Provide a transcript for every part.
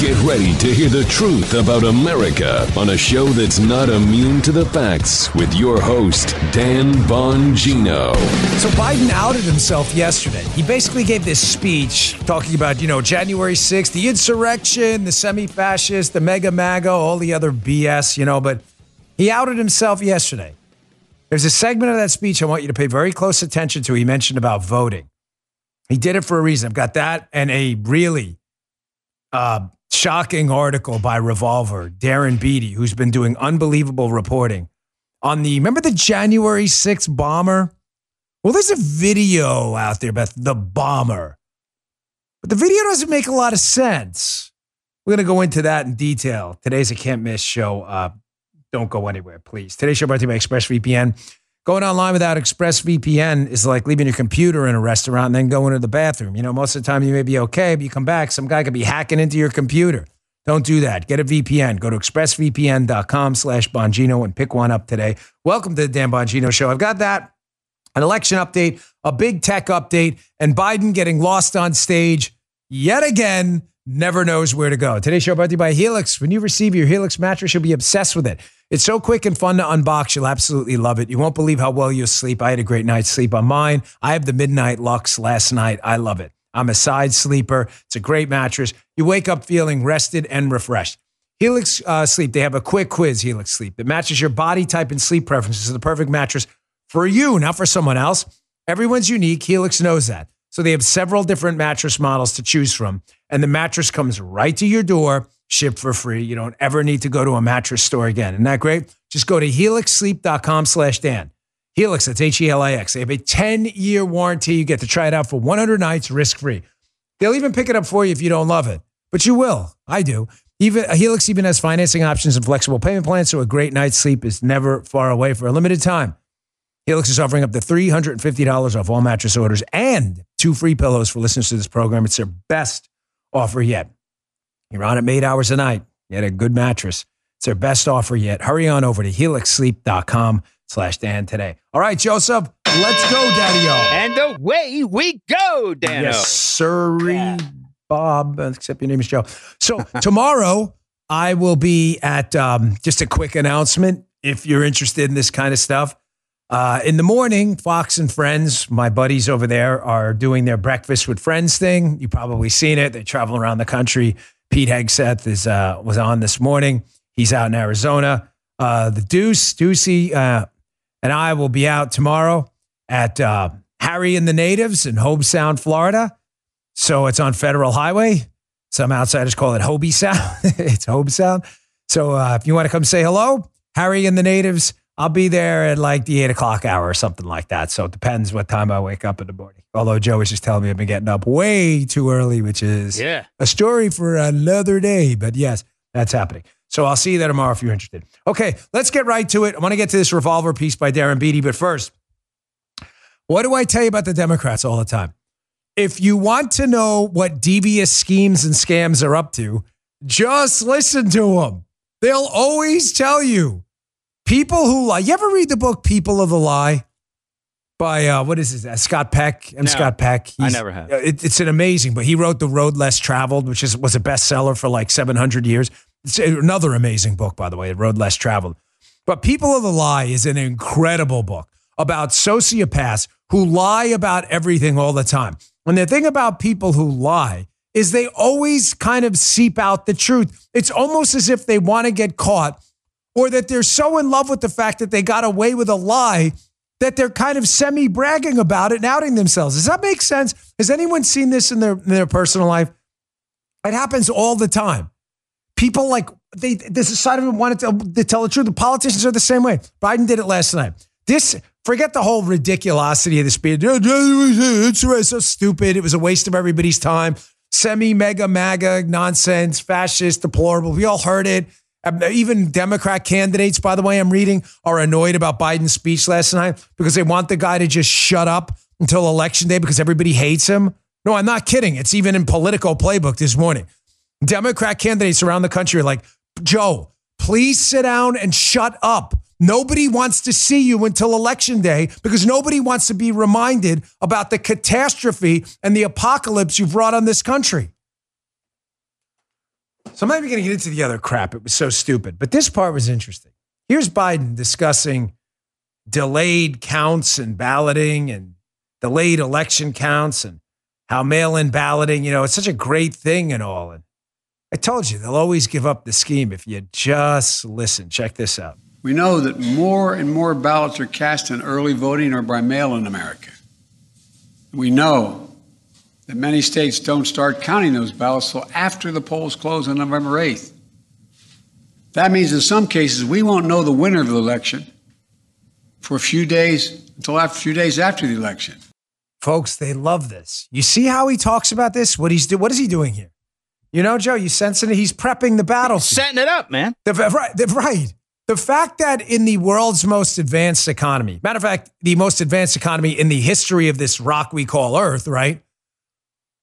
Get ready to hear the truth about America on a show that's not immune to the facts with your host, Dan Bongino. So Biden outed himself yesterday. He basically gave this speech talking about, you know, January 6th, the insurrection, the semi fascist, the mega MAGA, all the other BS, you know, but he outed himself yesterday. There's a segment of that speech I want you to pay very close attention to. He mentioned about voting. He did it for a reason. I've got that and a really uh, shocking article by Revolver, Darren Beattie, who's been doing unbelievable reporting on the, remember the January 6th bomber? Well, there's a video out there about the bomber, but the video doesn't make a lot of sense. We're going to go into that in detail. Today's a can't miss show. Uh, don't go anywhere, please. Today's show brought to you by ExpressVPN. Going online without ExpressVPN is like leaving your computer in a restaurant and then going to the bathroom. You know, most of the time you may be okay, but you come back, some guy could be hacking into your computer. Don't do that. Get a VPN. Go to expressvpn.com slash Bongino and pick one up today. Welcome to the Dan Bongino Show. I've got that, an election update, a big tech update, and Biden getting lost on stage yet again never knows where to go. Today's show brought to you by Helix. When you receive your Helix mattress, you'll be obsessed with it. It's so quick and fun to unbox. You'll absolutely love it. You won't believe how well you'll sleep. I had a great night's sleep on mine. I have the Midnight Luxe last night. I love it. I'm a side sleeper. It's a great mattress. You wake up feeling rested and refreshed. Helix uh, Sleep, they have a quick quiz, Helix Sleep, that matches your body type and sleep preferences to the perfect mattress for you, not for someone else. Everyone's unique. Helix knows that. So they have several different mattress models to choose from, and the mattress comes right to your door, shipped for free. You don't ever need to go to a mattress store again. Isn't that great? Just go to helixsleep.com slash Dan. Helix, that's H-E-L-I-X. They have a 10-year warranty. You get to try it out for 100 nights risk-free. They'll even pick it up for you if you don't love it, but you will. I do. Even uh, Helix even has financing options and flexible payment plans, so a great night's sleep is never far away for a limited time. Helix is offering up to $350 off all mattress orders and two free pillows for listeners to this program. It's their best offer yet. You're on it eight hours a night. You had a good mattress. It's their best offer yet. Hurry on over to helixsleep.com slash Dan today. All right, Joseph, let's go, Daddy-O. And away we go, Dano. Yes, sorry, Bob, except your name is Joe. So tomorrow I will be at um, just a quick announcement if you're interested in this kind of stuff. Uh, in the morning, Fox and Friends, my buddies over there, are doing their breakfast with friends thing. You've probably seen it. They travel around the country. Pete Hegseth is uh, was on this morning. He's out in Arizona. Uh, the Deuce, Deucey, uh, and I will be out tomorrow at uh, Harry and the Natives in Hobe Sound, Florida. So it's on Federal Highway. Some outsiders call it Hobie Sound. it's Hobe Sound. So uh, if you want to come say hello, Harry and the Natives, I'll be there at like the eight o'clock hour or something like that. So it depends what time I wake up in the morning. Although Joe was just telling me I've been getting up way too early, which is Yeah. a story for another day. But yes, that's happening. So I'll see you there tomorrow if you're interested. Okay, let's get right to it. I want to get to this revolver piece by Darren Beattie, But first, what do I tell you about the Democrats all the time? If you want to know what devious schemes and scams are up to, just listen to them. They'll always tell you. People who lie. You ever read the book People of the Lie by uh, what is it? Scott Peck. I'm No, Scott Peck. I never have. It, it's an amazing, but he wrote The Road Less Traveled, which is was a bestseller for like 700 years. It's another amazing book, by the way, The Road Less Traveled. But People of the Lie is an incredible book about sociopaths who lie about everything all the time. And the thing about people who lie is they always kind of seep out the truth. It's almost as if they want to get caught or that they're so in love with the fact that they got away with a lie that they're kind of semi bragging about it and outing themselves. Does that make sense? Has anyone seen this in their, in their personal life? It happens all the time. People like they a side of them want to tell, to tell the truth. The politicians are the same way. Biden did it last night. This forget the whole ridiculosity of the speech. It's so stupid. It was a waste of everybody's time. semi mega MAGA nonsense, fascist, deplorable. We all heard it. Um, even Democrat candidates, by the way, I'm reading, are annoyed about Biden's speech last night because they want the guy to just shut up until election day because everybody hates him. No, I'm not kidding. It's even in Politico Playbook this morning. Democrat candidates around the country are like, Joe, please sit down and shut up. Nobody wants to see you until election day because nobody wants to be reminded about the catastrophe and the apocalypse you've brought on this country. So I'm not even going to get into the other crap. It was so stupid. But this part was interesting. Here's Biden discussing delayed counts and balloting and delayed election counts and how mail in balloting, you know, it's such a great thing and all. And I told you, they'll always give up the scheme if you just listen. Check this out. We know that more and more ballots are cast in early voting or by mail in America. We know that many states don't start counting those ballots until after the polls close on November 8th. That means in some cases we won't know the winner of the election for a few days until after, a few days after the election. Folks, they love this. You see how he talks about this? What he's do? What is he doing here? You know, Joe, you sensing it? He's prepping the battlefield. Setting it up, man. The, right, the, right. The fact that in the world's most advanced economy, matter of fact, the most advanced economy in the history of this rock we call Earth, right?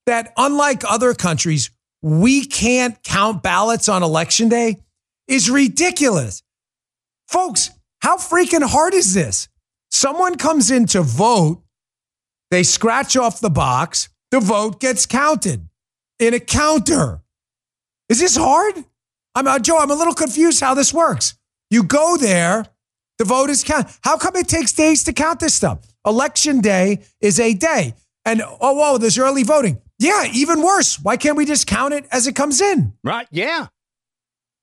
That unlike other countries, we can't count ballots on election day is ridiculous. Folks, how freaking hard is this? Someone comes in to vote, they scratch off the box, the vote gets counted in a counter. Is this hard? I'm uh, Joe, I'm a little confused how this works. You go there, the vote is count. How come it takes days to count this stuff? Election day is a day. And oh, whoa, there's early voting. Yeah, even worse. Why can't we just count it as it comes in? Right. Yeah.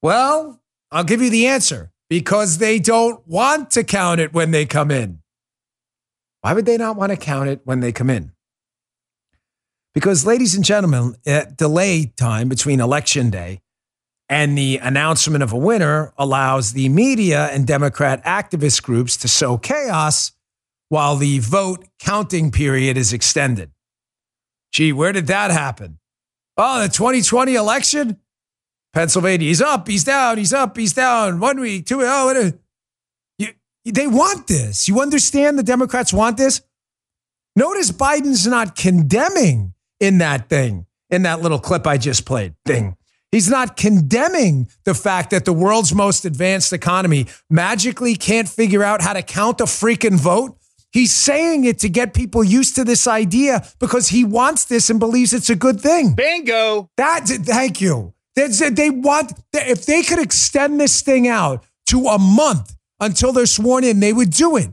Well, I'll give you the answer because they don't want to count it when they come in. Why would they not want to count it when they come in? Because, ladies and gentlemen, uh, delay time between election day and the announcement of a winner allows the media and Democrat activist groups to sow chaos while the vote counting period is extended. Gee, where did that happen? Oh, the 2020 election? Pennsylvania, he's up, he's down, he's up, he's down. One week, two, oh, what you, they want this. You understand the Democrats want this? Notice Biden's not condemning in that thing, in that little clip I just played thing. He's not condemning the fact that the world's most advanced economy magically can't figure out how to count a freaking vote. He's saying it to get people used to this idea because he wants this and believes it's a good thing. Bingo. That, thank you. That's, they want, if they could extend this thing out to a month until they're sworn in, they would do it.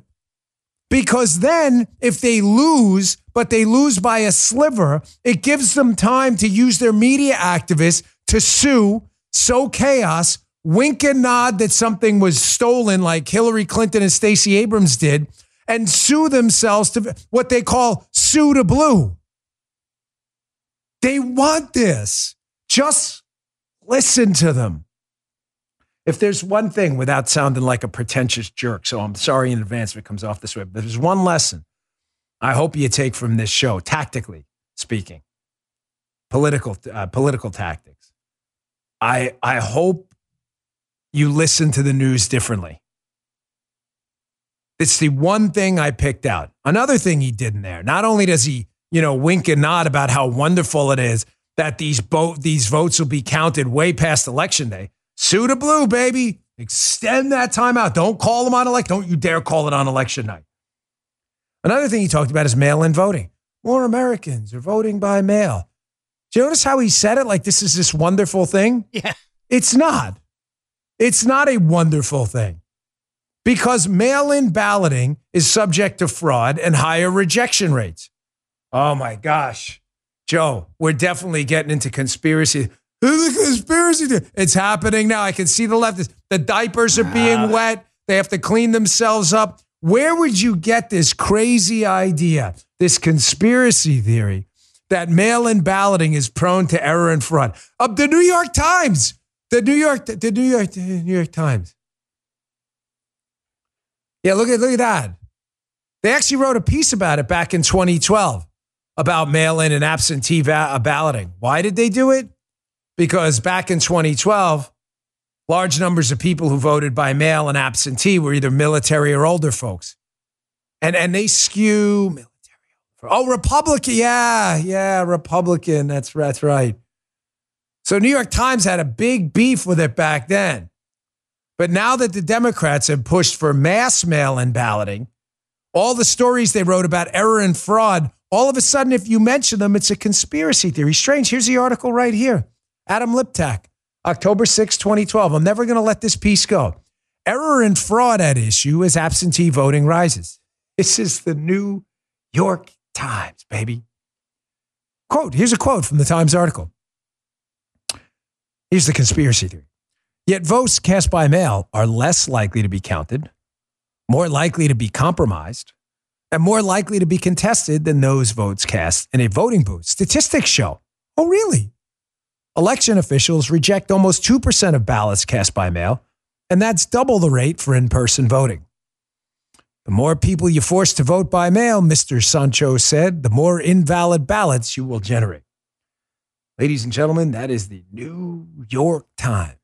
Because then, if they lose, but they lose by a sliver, it gives them time to use their media activists to sue, sow chaos, wink and nod that something was stolen, like Hillary Clinton and Stacey Abrams did, and sue themselves to what they call sue to blue. They want this. Just listen to them. If there's one thing without sounding like a pretentious jerk, so I'm sorry in advance if it comes off this way, but there's one lesson I hope you take from this show, tactically speaking, political, uh, political tactics. I I hope you listen to the news differently. It's the one thing I picked out. Another thing he did in there. Not only does he, you know, wink and nod about how wonderful it is that these boat these votes will be counted way past election day. Sue to blue, baby. Extend that time out. Don't call them on election. Don't you dare call it on election night. Another thing he talked about is mail-in voting. More Americans are voting by mail. Do you notice how he said it like this is this wonderful thing? Yeah. It's not. It's not a wonderful thing because mail in balloting is subject to fraud and higher rejection rates. Oh my gosh. Joe, we're definitely getting into conspiracy. The conspiracy. It's happening now. I can see the left. The diapers are being ah. wet. They have to clean themselves up. Where would you get this crazy idea, this conspiracy theory that mail in balloting is prone to error and fraud. Of the New York Times, the New York, the New York, the New York Times. Yeah, look at look at that. They actually wrote a piece about it back in 2012. about mail in and absentee va- uh, balloting. Why did they do it? Because back in 2012, large numbers of people who voted by mail and absentee were either military or older folks. And, and they skew military. Oh, Republican. Yeah, yeah, Republican. That's, that's right. So New York Times had a big beef with it back then. But now that the Democrats have pushed for mass mail in balloting, all the stories they wrote about error and fraud, all of a sudden, if you mention them, it's a conspiracy theory. Strange. Here's the article right here Adam Liptak, October 6, 2012. I'm never going to let this piece go. Error and fraud at issue as absentee voting rises. This is the New York Times, baby. Quote Here's a quote from the Times article. Here's the conspiracy theory. Yet votes cast by mail are less likely to be counted, more likely to be compromised, and more likely to be contested than those votes cast in a voting booth. Statistics show. Oh, really? Election officials reject almost 2% of ballots cast by mail, and that's double the rate for in person voting. The more people you force to vote by mail, Mr. Sancho said, the more invalid ballots you will generate. Ladies and gentlemen, that is the New York Times.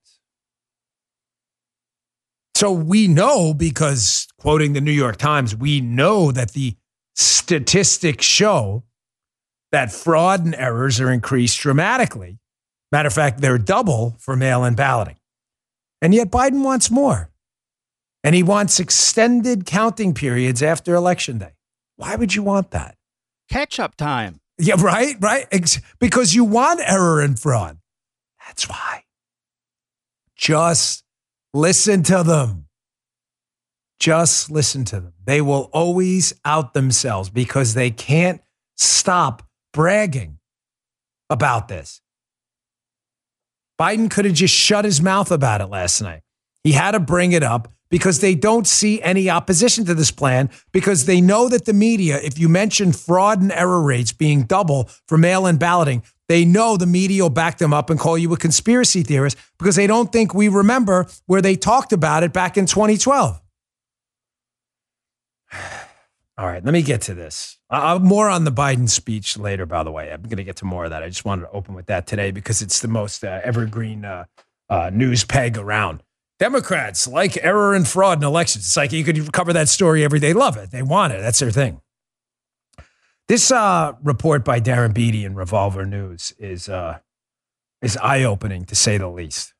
So we know because, quoting the New York Times, we know that the statistics show that fraud and errors are increased dramatically. Matter of fact, they're double for mail in balloting. And yet Biden wants more. And he wants extended counting periods after election day. Why would you want that? Catch up time. Yeah, right, right. Because you want error and fraud. That's why. Just listen to them. Just listen to them. They will always out themselves because they can't stop bragging about this. Biden could have just shut his mouth about it last night. He had to bring it up because they don't see any opposition to this plan because they know that the media, if you mention fraud and error rates being double for mail in balloting, they know the media will back them up and call you a conspiracy theorist because they don't think we remember where they talked about it back in 2012. All right, let me get to this. Uh, more on the Biden speech later, by the way. I'm going to get to more of that. I just wanted to open with that today because it's the most uh, evergreen uh, uh news peg around. Democrats like error and fraud in elections. It's like you could cover that story every day. Love it. They want it. That's their thing. This uh, report by Darren Beattie in Revolver News is uh, is eye opening to say the least.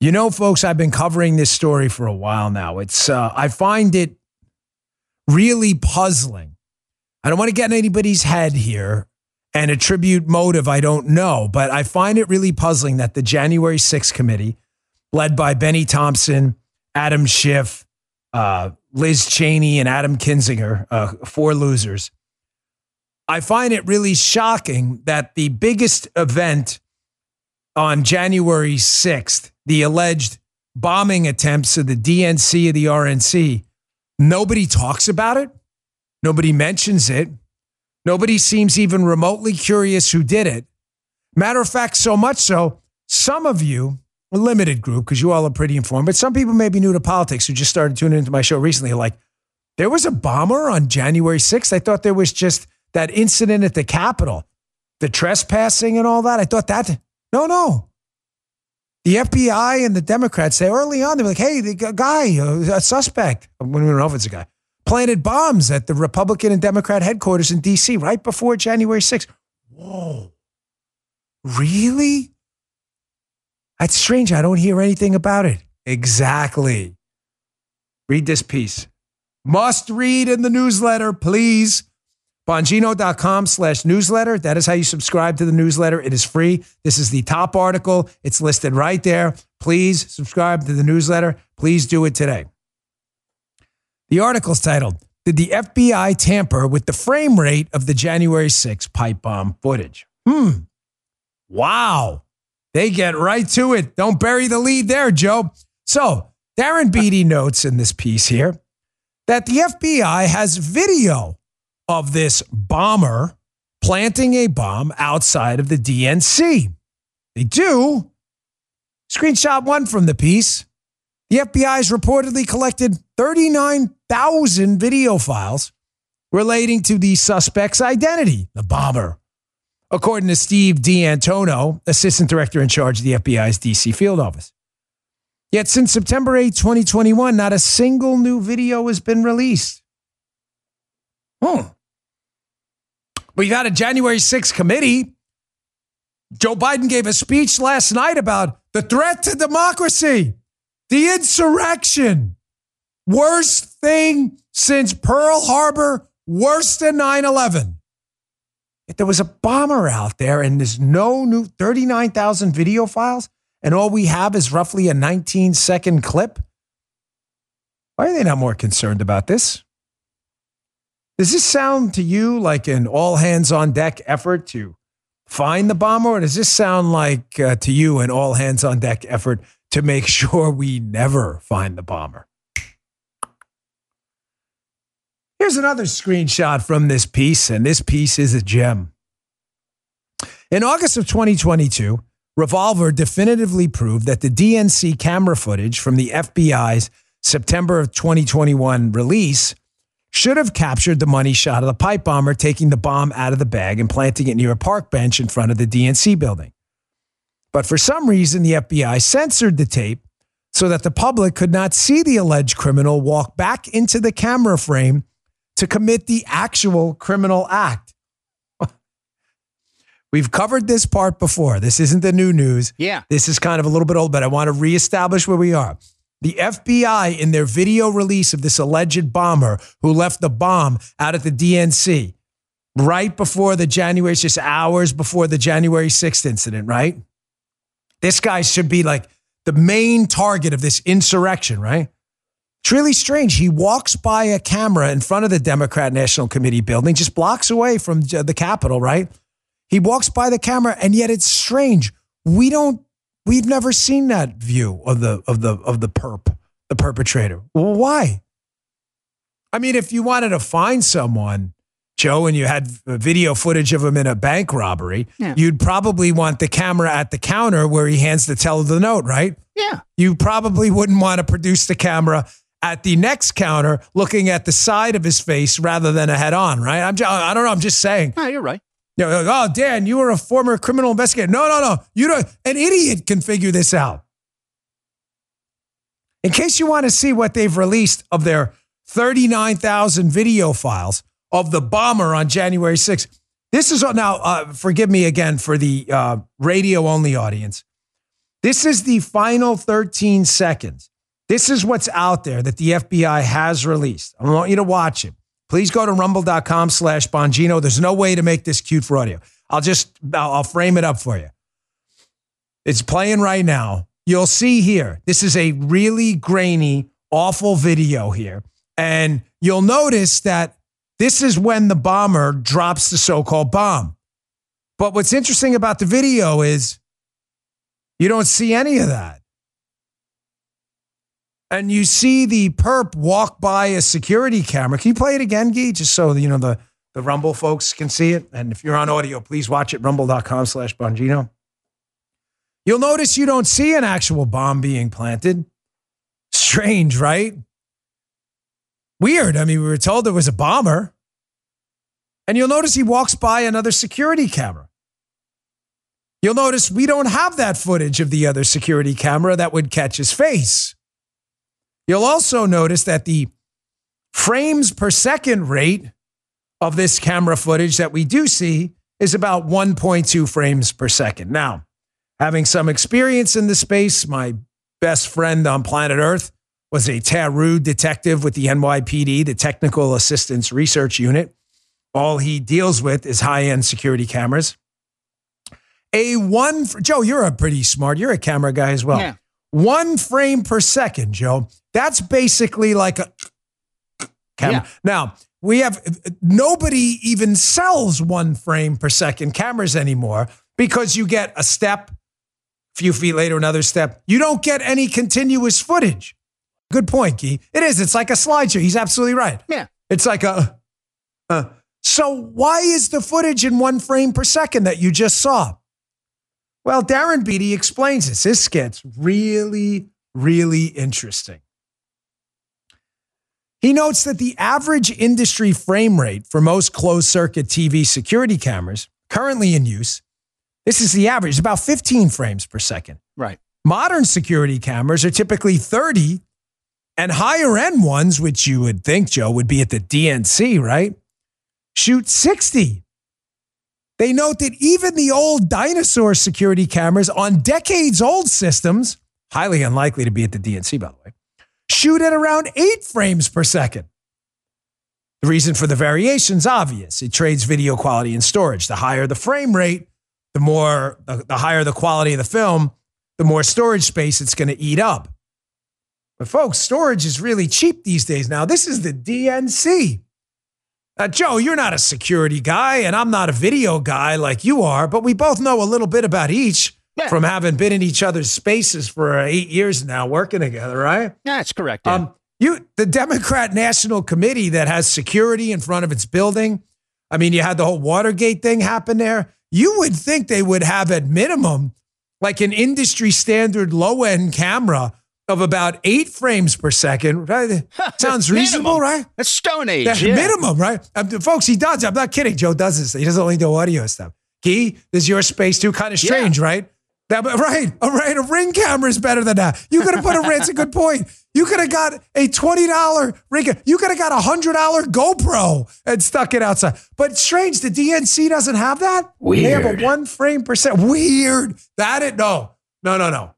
You know, folks, I've been covering this story for a while now. It's uh, I find it really puzzling. I don't want to get in anybody's head here and attribute motive I don't know, but I find it really puzzling that the January 6th committee led by Bennie Thompson, Adam Schiff, uh, Liz Cheney, and Adam Kinzinger, uh, four losers. I find it really shocking that the biggest event on January 6th, the alleged bombing attempts of the DNC of the RNC, nobody talks about it. Nobody mentions it. Nobody seems even remotely curious who did it. Matter of fact, so much so, some of you a limited group because you all are pretty informed, but some people may be new to politics who just started tuning into my show recently are like, there was a bomber on January 6th. I thought there was just that incident at the Capitol, the trespassing and all that. I thought that, no, no. The FBI and the Democrats, they early on, they were like, hey, the guy, a suspect, we don't know if it's a guy, planted bombs at the Republican and Democrat headquarters in D.C. right before January 6th. Whoa. Really? That's strange. I don't hear anything about it. Exactly. Read this piece. Must read in the newsletter, please. Bongino.com slash newsletter. That is how you subscribe to the newsletter. It is free. This is the top article. It's listed right there. Please subscribe to the newsletter. Please do it today. The article is titled, Did the FBI tamper with the frame rate of the January 6 pipe bomb footage? Hmm. Wow. They get right to it. Don't bury the lead there, Joe. So, Darren Beattie notes in this piece here that the FBI has video of this bomber planting a bomb outside of the DNC. They do. Screenshot one from the piece. The FBI has reportedly collected 39,000 video files relating to the suspect's identity, the bomber. According to Steve D'Antuono, assistant director in charge of the FBI's DC field office. Yet since September 8, 2021, not a single new video has been released. Hmm. We got a January 6th committee. Joe Biden gave a speech last night about the threat to democracy, the insurrection. Worst thing since Pearl Harbor, worse than 9 11. If there was a bomber out there and there's no new 39,000 video files, and all we have is roughly a 19 second clip, why are they not more concerned about this? Does this sound to you like an all hands on deck effort to find the bomber, or does this sound like uh, to you an all hands on deck effort to make sure we never find the bomber? Here's another screenshot from this piece, and this piece is a gem. In August of 2022, Revolver definitively proved that the DNC camera footage from the FBI's September of 2021 release should have captured the money shot of the pipe bomber taking the bomb out of the bag and planting it near a park bench in front of the DNC building. But for some reason, the FBI censored the tape so that the public could not see the alleged criminal walk back into the camera frame to commit the actual criminal act. We've covered this part before. This isn't the new news. Yeah. This is kind of a little bit old, but I want to reestablish where we are. The FBI, in their video release of this alleged bomber who left the bomb out at the DNC right before the January, just hours before the January 6th incident, right? This guy should be like the main target of this insurrection, right? It's really strange. He walks by a camera in front of the Democrat National Committee building, just blocks away from the Capitol, right? He walks by the camera, and yet it's strange. We don't, we've never seen that view of the of the of the perp, the perpetrator. Well, why? I mean, if you wanted to find someone, Joe, and you had video footage of him in a bank robbery, Yeah. you'd probably want the camera at the counter where he hands the teller the note, right? Yeah. you probably wouldn't want to produce the camera at the next counter looking at the side of his face rather than a head on, right? I'm just, I don't know. I'm just saying. No, you're right. You know, like, oh, Dan, you were a former criminal investigator. No, no, no. You don't. An idiot can figure this out. In case you want to see what they've released of their 39,000 video files of the bomber on January 6th, this is now, uh, forgive me again for the uh, radio only audience. This is the final 13 seconds. This is what's out there that the FBI has released. I want you to watch it. Please go to rumble.com slash Bongino. There's no way to make this cute for audio. I'll just, I'll, I'll frame it up for you. It's playing right now. You'll see here, this is a really grainy, awful video here. And you'll notice that this is when the bomber drops the so called bomb. But what's interesting about the video is you don't see any of that. And you see the perp walk by a security camera. Can you play it again, Gee? Just so you know the, the Rumble folks can see it. And if you're on audio, please watch it, rumble.com slash Bongino. You'll notice you don't see an actual bomb being planted. Strange, right? Weird. I mean, we were told there was a bomber. And you'll notice he walks by another security camera. You'll notice we don't have that footage of the other security camera that would catch his face. You'll also notice that the frames per second rate of this camera footage that we do see is about 1.2 frames per second. Now, having some experience in the space, my best friend on planet Earth was a Taru detective with the NYPD, the Technical Assistance Research Unit. All he deals with is high end security cameras. A one, Joe, you're a pretty smart, you're a camera guy as well. Yeah. One frame per second, Joe. That's basically like a camera. Yeah. Now, we have nobody even sells one frame per second cameras anymore because you get a step, a few feet later, another step. You don't get any continuous footage. Good point, Key. It is. It's like a slideshow. He's absolutely right. Yeah. It's like a. uh, so why is the footage in one frame per second that you just saw? Well, Darren Beattie explains this. This gets really, really interesting. He notes that the average industry frame rate for most closed circuit TV security cameras currently in use, this is the average, about 15 frames per second. Right. Modern security cameras are typically 30, and higher end ones, which you would think, Joe, would be at the DNC, right? Shoot 60. They note that even the old dinosaur security cameras on decades old systems, highly unlikely to be at the DNC, by the way, shoot at around eight frames per second. The reason for the variation is obvious. It trades video quality and storage. The higher the frame rate, the more the, the higher the quality of the film, the more storage space it's going to eat up. But folks, storage is really cheap these days now. This is the DNC. Uh, Joe, you're not a security guy, and I'm not a video guy like you are, but we both know a little bit about each Yeah. from having been in each other's spaces for uh, eight years now, working together, right? Yeah, that's correct. Dan. Um, you, the Democrat National Committee that has security in front of its building. I mean, you had the whole Watergate thing happen there. You would think they would have at minimum like an industry standard low end camera of about eight frames per second. Right? Sounds reasonable, Minimum. right? That's Stone Age. Yeah, yeah. Minimum, right? Um, folks, he does. I'm not kidding. Joe does this. He doesn't only do audio stuff. Key, this is your space too. Kind of strange, right? That, right, all right. A ring camera is better than that. You could have put a. Ring. That's a good point. You could have got a twenty dollar ring. You could have got a hundred dollar GoPro and stuck it outside. But strange, the DNC doesn't have that. Weird. They have a one frame per second. Weird. That it no, no, no, no.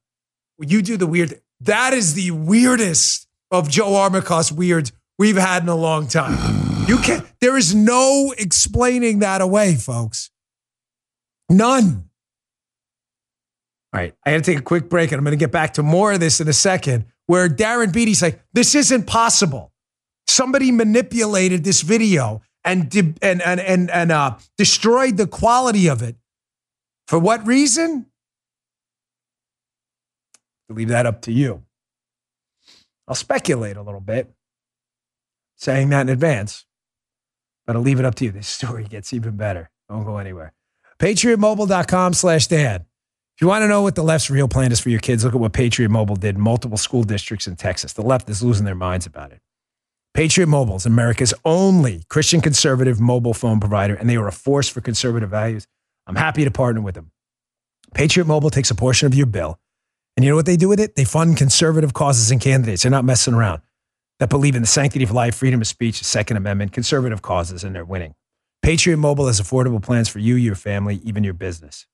You do the weird. That is the weirdest of Joe Armacost weirds we've had in a long time. You can't. There is no explaining that away, folks. None. All right, I got to take a quick break, and I'm going to get back to more of this in a second. Where Darren Beattie's like, "This isn't possible. Somebody manipulated this video and and and and and uh, destroyed the quality of it. For what reason? Leave that up to you. I'll speculate a little bit, saying that in advance, but I'll leave it up to you. This story gets even better. Don't go anywhere. PatriotMobile.com slash dad. If you want to know what the left's real plan is for your kids, look at what Patriot Mobile did in multiple school districts in Texas. The left is losing their minds about it. Patriot Mobile is America's only Christian conservative mobile phone provider, and they are a force for conservative values. I'm happy to partner with them. Patriot Mobile takes a portion of your bill and you know what they do with it? They fund conservative causes and candidates. They're not messing around. That believe in the sanctity of life, freedom of speech, the Second Amendment, conservative causes, and they're winning. Patriot Mobile has affordable plans for you, your family, even your business.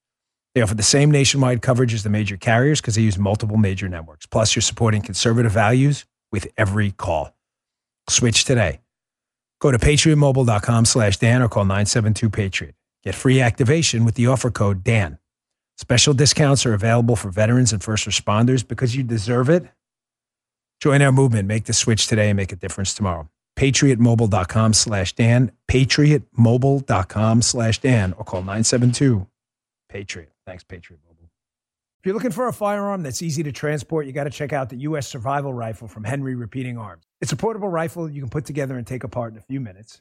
They offer the same nationwide coverage as the major carriers because they use multiple major networks. Plus, you're supporting conservative values with every call. Switch today. Go to patriotmobile.com slash Dan or call 972-PATRIOT. Get free activation with the offer code DAN. Special discounts are available for veterans and first responders because you deserve it. Join our movement. Make the switch today and make a difference tomorrow. PatriotMobile.com slash Dan. PatriotMobile.com slash Dan or call 972 Patriot. Thanks, Patriot Mobile. If you're looking for a firearm that's easy to transport, you got to check out the U.S. Survival Rifle from Henry Repeating Arms. It's a portable rifle you can put together and take apart in a few minutes.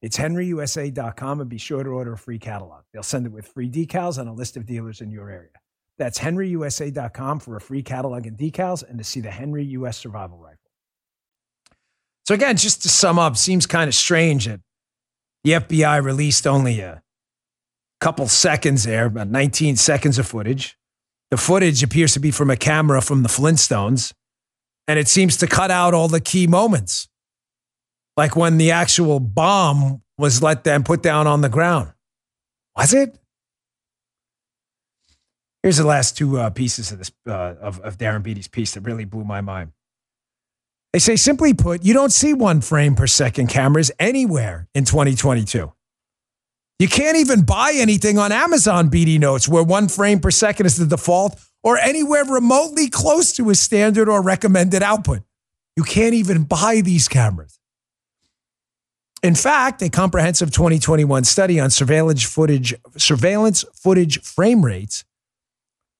It's henryusa.com and be sure to order a free catalog. They'll send it with free decals and a list of dealers in your area. That's henryusa.com for a free catalog and decals and to see the Henry US Survival Rifle. So, again, just to sum up, seems kind of strange that the FBI released only a couple seconds there, about 19 seconds of footage. The footage appears to be from a camera from the Flintstones, and it seems to cut out all the key moments like when the actual bomb was let them put down on the ground. Was it? Here's the last two uh, pieces of this uh, of, of Darren Beattie's piece that really blew my mind. They say, simply put, you don't see one frame per second cameras anywhere in 2022. You can't even buy anything on Amazon, BD notes, where one frame per second is the default or anywhere remotely close to a standard or recommended output. You can't even buy these cameras. In fact, a comprehensive 2021 study on surveillance footage, surveillance footage frame rates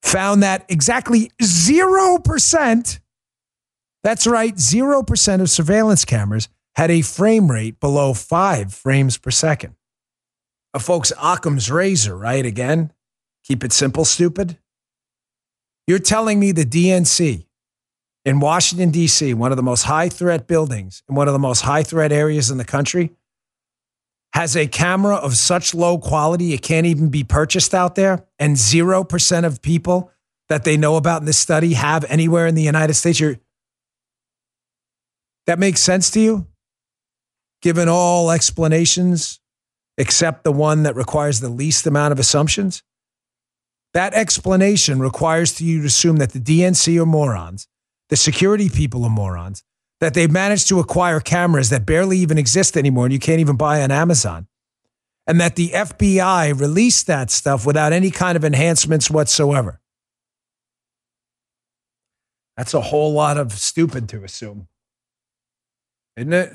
found that exactly 0%, that's right, 0% of surveillance cameras had a frame rate below five frames per second. Uh, folks, Occam's razor, right? Again, keep it simple, stupid. You're telling me the DNC in Washington, D.C., one of the most high threat buildings in one of the most high threat areas in the country, has a camera of such low quality it can't even be purchased out there, and 0% of people that they know about in this study have anywhere in the United States. You're, that makes sense to you? Given all explanations except the one that requires the least amount of assumptions? That explanation requires you to assume that the DNC are morons, the security people are morons, that they've managed to acquire cameras that barely even exist anymore and you can't even buy on Amazon, and that the FBI released that stuff without any kind of enhancements whatsoever. That's a whole lot of stupid to assume, isn't it?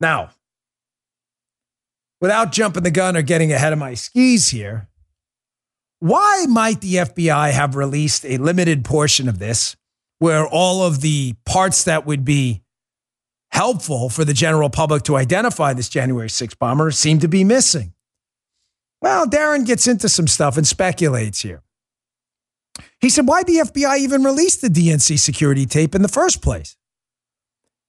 Now, without jumping the gun or getting ahead of my skis here, why might the FBI have released a limited portion of this where all of the parts that would be helpful for the general public to identify this January 6 bomber seem to be missing? Well, Darren gets into some stuff and speculates here. He said, Why the FBI even release the DNC security tape in the first place?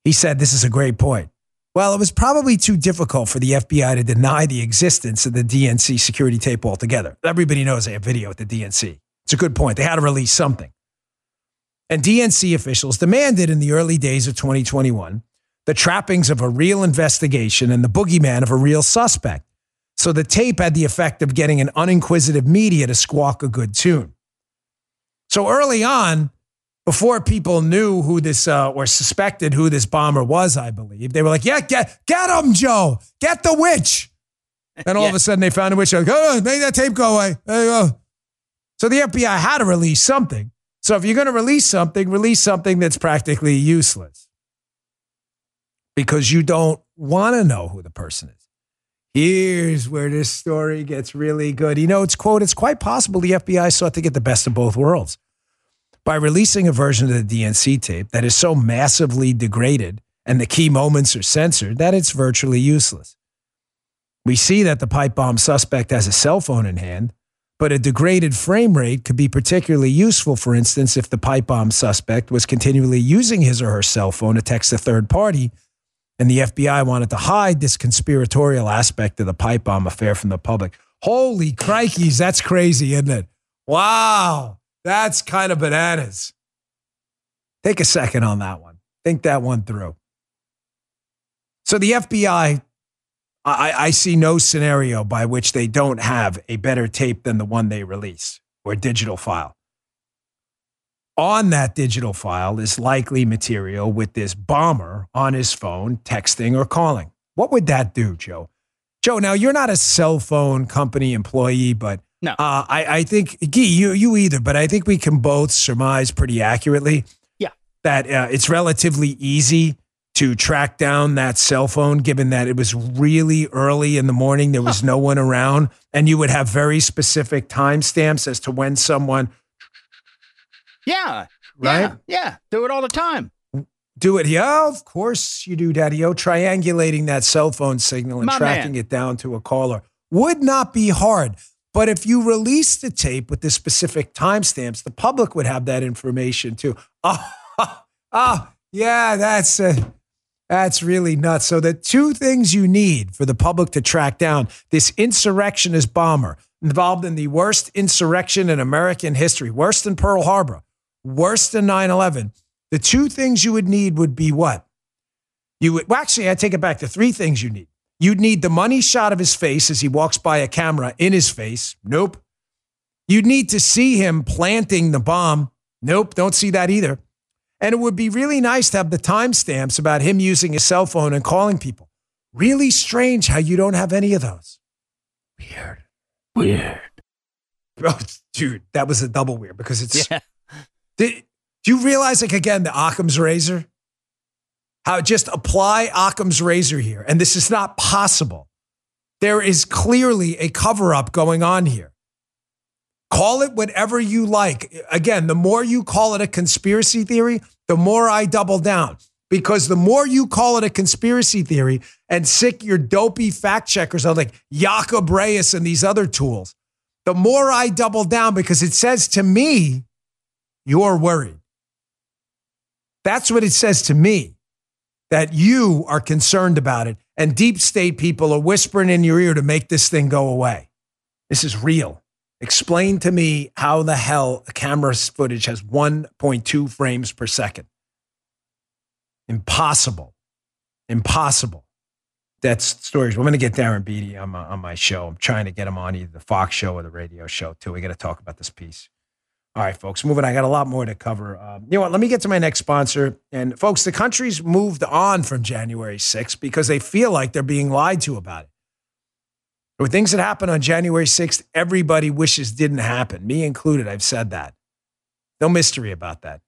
He said, This is a great point. Well, it was probably too difficult for the FBI to deny the existence of the DNC security tape altogether. Everybody knows they have video at the DNC. It's a good point. They had to release something. And DNC officials demanded in the early days of 2021 the trappings of a real investigation and the boogeyman of a real suspect. So the tape had the effect of getting an uninquisitive media to squawk a good tune. So early on, before people knew who this uh, or suspected who this bomber was, I believe they were like, "Yeah, get get him, Joe, get the witch." And all yeah. of a sudden, they found a witch. Like, oh, make that tape go away. There you go. So the FBI had to release something. So if you're going to release something, release something that's practically useless because you don't want to know who the person is. Here's where this story gets really good. You know, it's quote, it's quite possible the FBI sought to get the best of both worlds by releasing a version of the DNC tape that is so massively degraded and the key moments are censored that it's virtually useless. We see that the pipe bomb suspect has a cell phone in hand, but a degraded frame rate could be particularly useful, for instance, if the pipe bomb suspect was continually using his or her cell phone to text a third party and the FBI wanted to hide this conspiratorial aspect of the pipe bomb affair from the public. Holy crikeys, that's crazy, isn't it? Wow. That's kind of bananas. Take a second on that one. Think that one through. So the FBI, I, I, see no scenario by which they don't have a better tape than the one they release or digital file. On that digital file is likely material with this bomber on his phone texting or calling. What would that do, Joe? Joe, now you're not a cell phone company employee, but no, uh, I, I think Gee, you you either, but I think we can both surmise pretty accurately. Yeah, that uh, it's relatively easy to track down that cell phone, given that it was really early in the morning, there was huh. no one around, and you would have very specific timestamps as to when someone. Yeah. Right. Yeah, yeah. Do it all the time. Do it. Yeah, of course you do, Daddy. Oh, triangulating that cell phone signal and My tracking man. it down to a caller would not be hard. But if you release the tape with the specific timestamps, the public would have that information too. Oh, oh yeah, that's uh, that's really nuts. So the two things you need for the public to track down this insurrectionist bomber involved in the worst insurrection in American history, worse than Pearl Harbor, worse than 9/11. The two things you would need would be what? You would well, actually, I take it back. The three things you need. You'd need the money shot of his face as he walks by a camera in his face. Nope. You'd need to see him planting the bomb. Nope, don't see that either. And it would be really nice to have the timestamps about him using his cell phone and calling people. Really strange how you don't have any of those. Weird. Weird. Oh, dude, that was a double weird because it's. Yeah. Did, do you realize, like, again, the Occam's razor? how just apply Occam's razor here. And this is not possible. There is clearly a cover up going on here. Call it whatever you like. Again, the more you call it a conspiracy theory, the more I double down. Because the more you call it a conspiracy theory and sic your dopey fact checkers on like Jacob Reyes and these other tools, the more I double down because it says to me, you're worried. That's what it says to me, that you are concerned about it. And deep state people are whispering in your ear to make this thing go away. This is real. Explain to me how the hell a camera's footage has 1.2 frames per second. Impossible. Impossible. That's stories. We're going to get Darren Beattie on my, on my show. I'm trying to get him on either the Fox show or the radio show, too. We got to talk about this piece. All right, folks, moving. I got a lot more to cover. Um, you know what? Let me get to my next sponsor. And folks, the country's moved on from January 6th because they feel like they're being lied to about it. Were things that happened on January 6th everybody wishes didn't happen, me included. I've said that. No mystery about that.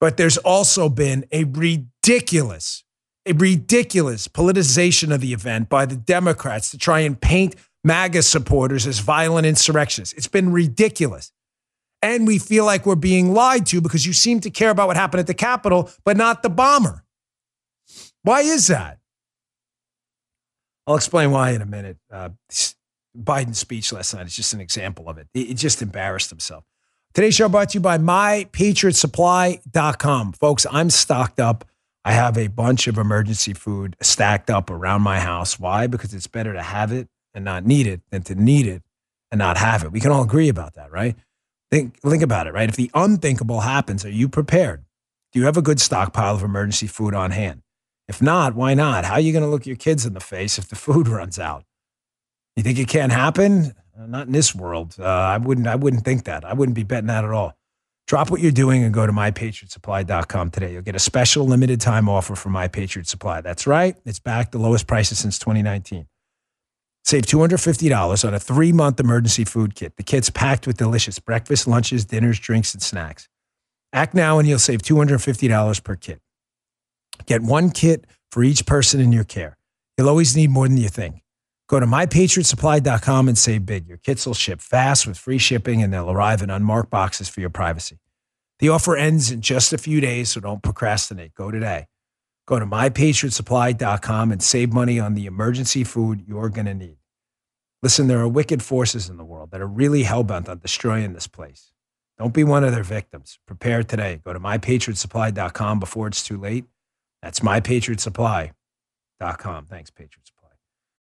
But there's also been a ridiculous, a ridiculous politicization of the event by the Democrats to try and paint MAGA supporters as violent insurrectionists. It's been ridiculous and we feel like we're being lied to because you seem to care about what happened at the Capitol, but not the bomber. Why is that? I'll explain why in a minute. Uh, Biden's speech last night is just an example of it. He just embarrassed himself. Today's show brought to you by mypatriotsupply.com. Folks, I'm stocked up. I have a bunch of emergency food stacked up around my house. Why? Because it's better to have it and not need it than to need it and not have it. We can all agree about that, right? Think, think about it, right? If the unthinkable happens, are you prepared? Do you have a good stockpile of emergency food on hand? If not, why not? How are you going to look your kids in the face if the food runs out? You think it can't happen? Uh, not in this world. Uh, I wouldn't. I wouldn't think that. I wouldn't be betting that at all. Drop what you're doing and go to mypatriotsupply.com today. You'll get a special limited time offer from My Patriot Supply. That's right. It's back the lowest prices since 2019. Save $250 on a three month emergency food kit. The kit's packed with delicious breakfast, lunches, dinners, drinks, and snacks. Act now and you'll save $250 per kit. Get one kit for each person in your care. You'll always need more than you think. Go to mypatriotsupply.com and save big. Your kits will ship fast with free shipping and they'll arrive in unmarked boxes for your privacy. The offer ends in just a few days, so don't procrastinate. Go today. Go to mypatriotsupply.com and save money on the emergency food you're going to need. Listen, there are wicked forces in the world that are really hellbent on destroying this place. Don't be one of their victims. Prepare today. Go to mypatriotsupply.com before it's too late. That's mypatriotsupply.com. Thanks, Patriots.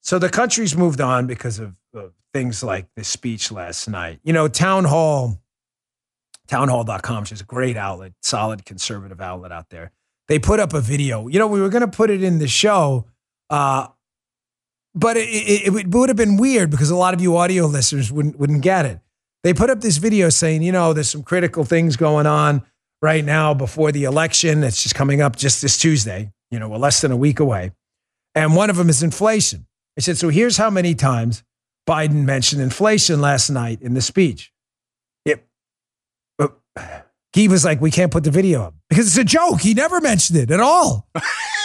So the country's moved on because of, of things like the speech last night. You know, Town Hall, townhall.com, which is a great outlet, solid conservative outlet out there. They put up a video. You know, we were going to put it in the show, uh, but it, it, it, would have been weird because a lot of you audio listeners wouldn't wouldn't get it. They put up this video saying, you know, there's some critical things going on right now before the election. It's just coming up just this Tuesday. You know, we're less than a week away, and one of them is inflation. I said, so here's how many times Biden mentioned inflation last night in the speech. Yep. He was like, we can't put the video up because it's a joke. He never mentioned it at all.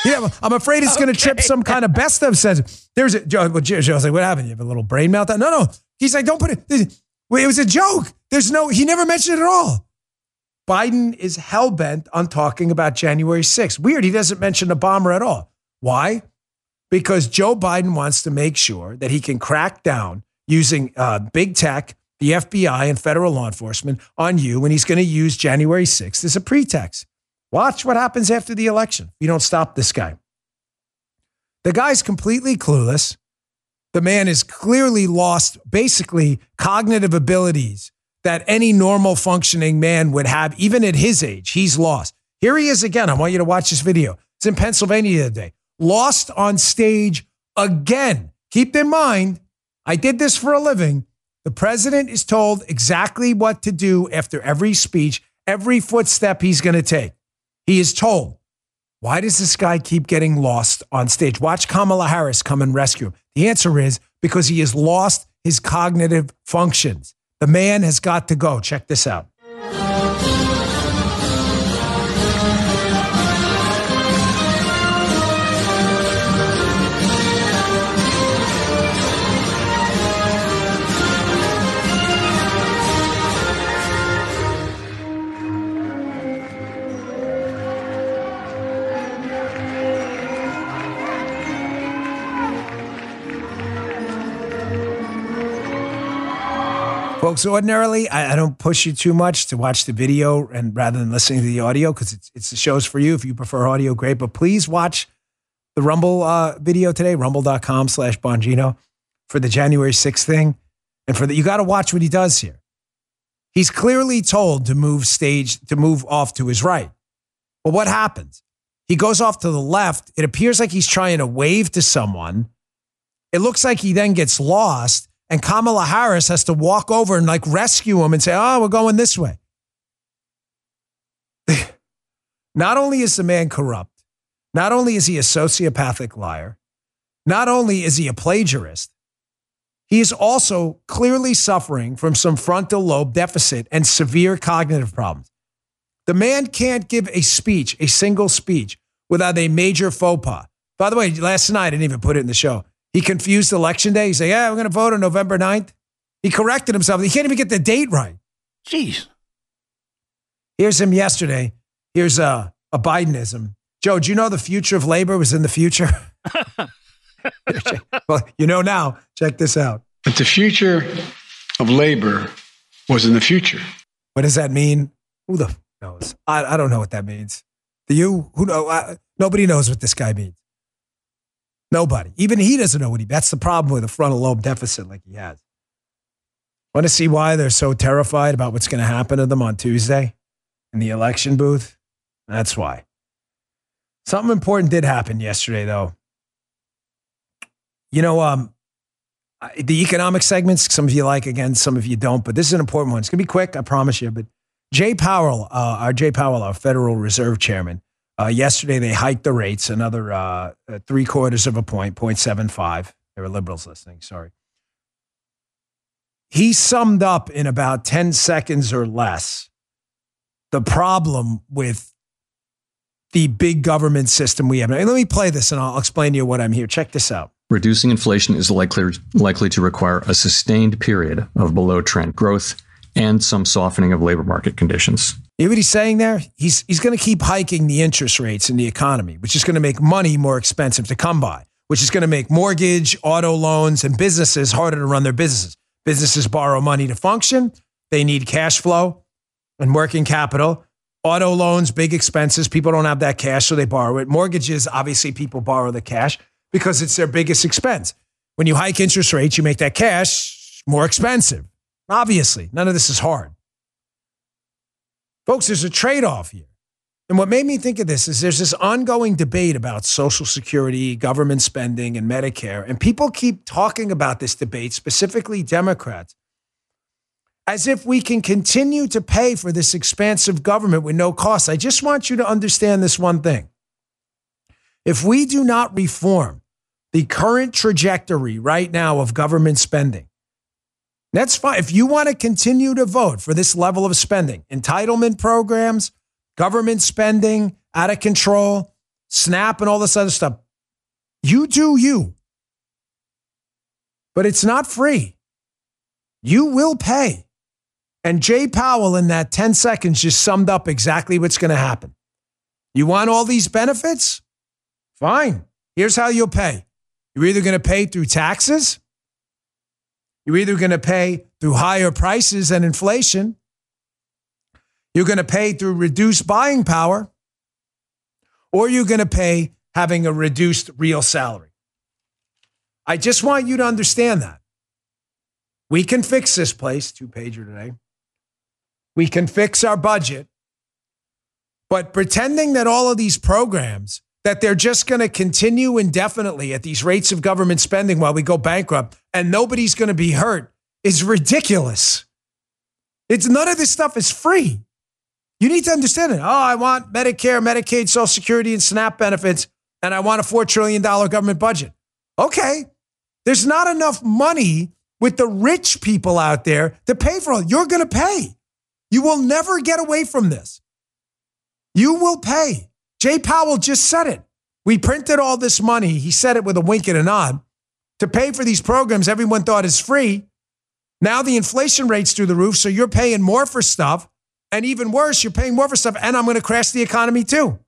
yeah, I'm afraid it's okay. going to trip some kind of best of sense. There's a Joe. Well, Joe, was like, what happened? You have a little brain meltdown? No, no. He's like, don't put it. It was a joke. There's no, he never mentioned it at all. Biden is hell bent on talking about January 6th. Weird. He doesn't mention the bomber at all. Why? Because Joe Biden wants to make sure that he can crack down using uh, big tech, the FBI, and federal law enforcement on you, and he's going to use January 6th as a pretext. Watch what happens after the election. You don't stop this guy. The guy's completely clueless. The man has clearly lost basically cognitive abilities that any normal functioning man would have, even at his age. He's lost. Here he is again. I want you to watch this video. It's in Pennsylvania the day. Lost on stage again. Keep in mind, I did this for a living. The president is told exactly what to do after every speech, every footstep he's going to take. He is told. Why does this guy keep getting lost on stage? Watch Kamala Harris come and rescue him. The answer is because he has lost his cognitive functions. The man has got to go. Check this out. Folks, ordinarily, I, I, don't push you too much to watch the video and rather than listening to the audio because it's, it's the show's for you. If you prefer audio, great. But please watch the Rumble uh, video today, rumble.com slash Bongino for the January 6th thing. And for the, you got to watch what he does here. He's clearly told to move stage, to move off to his right. Well, what happens? He goes off to the left. It appears like he's trying to wave to someone. It looks like he then gets lost and Kamala Harris has to walk over and like rescue him and say, oh, we're going this way. not only is the man corrupt, not only is he a sociopathic liar, not only is he a plagiarist, he is also clearly suffering from some frontal lobe deficit and severe cognitive problems. The man can't give a speech, a single speech, without a major faux pas. By the way, last night, I didn't even put it in the show. He confused election day. He said, Yeah, I'm going to vote on November 9th. He corrected himself. He can't even get the date right. Jeez. Here's him yesterday. Here's a, a Bidenism. Joe, do you know the future of labor was in the future? well, you know now. Check this out. But the future of labor was in the future. What does that mean? Who the knows? I, I don't know what that means. Do you? Who know? I, nobody knows what this guy means. Nobody. Even he doesn't know what he. That's the problem with a frontal lobe deficit like he has. Want to see why they're so terrified about what's going to happen to them on Tuesday in the election booth? That's why. Something important did happen yesterday, though. You know, um, the economic segments, some of you like, again, some of you don't, but this is an important one. It's going to be quick, I promise you. But Jay Powell, uh, our Jay Powell, our Federal Reserve Chairman, uh, yesterday, they hiked the rates another uh, uh three quarters of a point, 0.75. There were liberals listening, sorry. He summed up in about 10 seconds or less the problem with the big government system we have. Now, let me play this and I'll explain to you what I'm here. Check this out. Reducing inflation is likely, likely to require a sustained period of below trend growth and some softening of labor market conditions. You know what he's saying there? He's, he's going to keep hiking the interest rates in the economy, which is going to make money more expensive to come by, which is going to make mortgage, auto loans, and businesses harder to run their businesses. Businesses borrow money to function, they need cash flow and working capital. Auto loans, big expenses. People don't have that cash, so they borrow it. Mortgages, obviously, people borrow the cash because it's their biggest expense. When you hike interest rates, you make that cash more expensive. Obviously, none of this is hard. Folks, there's a trade off here. And what made me think of this is there's this ongoing debate about Social Security, government spending, and Medicare. And people keep talking about this debate, specifically Democrats, as if we can continue to pay for this expansive government with no cost. I just want you to understand this one thing. If we do not reform the current trajectory right now of government spending, that's fine. If you want to continue to vote for this level of spending, entitlement programs, government spending out of control, SNAP, and all this other stuff, you do you. But it's not free. You will pay. And Jay Powell, in that 10 seconds, just summed up exactly what's going to happen. You want all these benefits? Fine. Here's how you'll pay. You're either going to pay through taxes you're either going to pay through higher prices and inflation, you're going to pay through reduced buying power, or you're going to pay having a reduced real salary. I just want you to understand that. We can fix this place, two pager today. We can fix our budget. But pretending that all of these programs that they're just going to continue indefinitely at these rates of government spending while we go bankrupt and nobody's going to be hurt is ridiculous. It's none of this stuff is free. You need to understand it. Oh, I want Medicare, Medicaid, Social Security, and SNAP benefits, and I want a $4 trillion government budget. Okay. There's not enough money with the rich people out there to pay for all. You're going to pay. You will never get away from this. You will pay. Jay Powell just said it. We printed all this money. He said it with a wink and a nod to pay for these programs everyone thought is free. Now the inflation rate's through the roof, so you're paying more for stuff. And even worse, you're paying more for stuff, and I'm going to crash the economy too.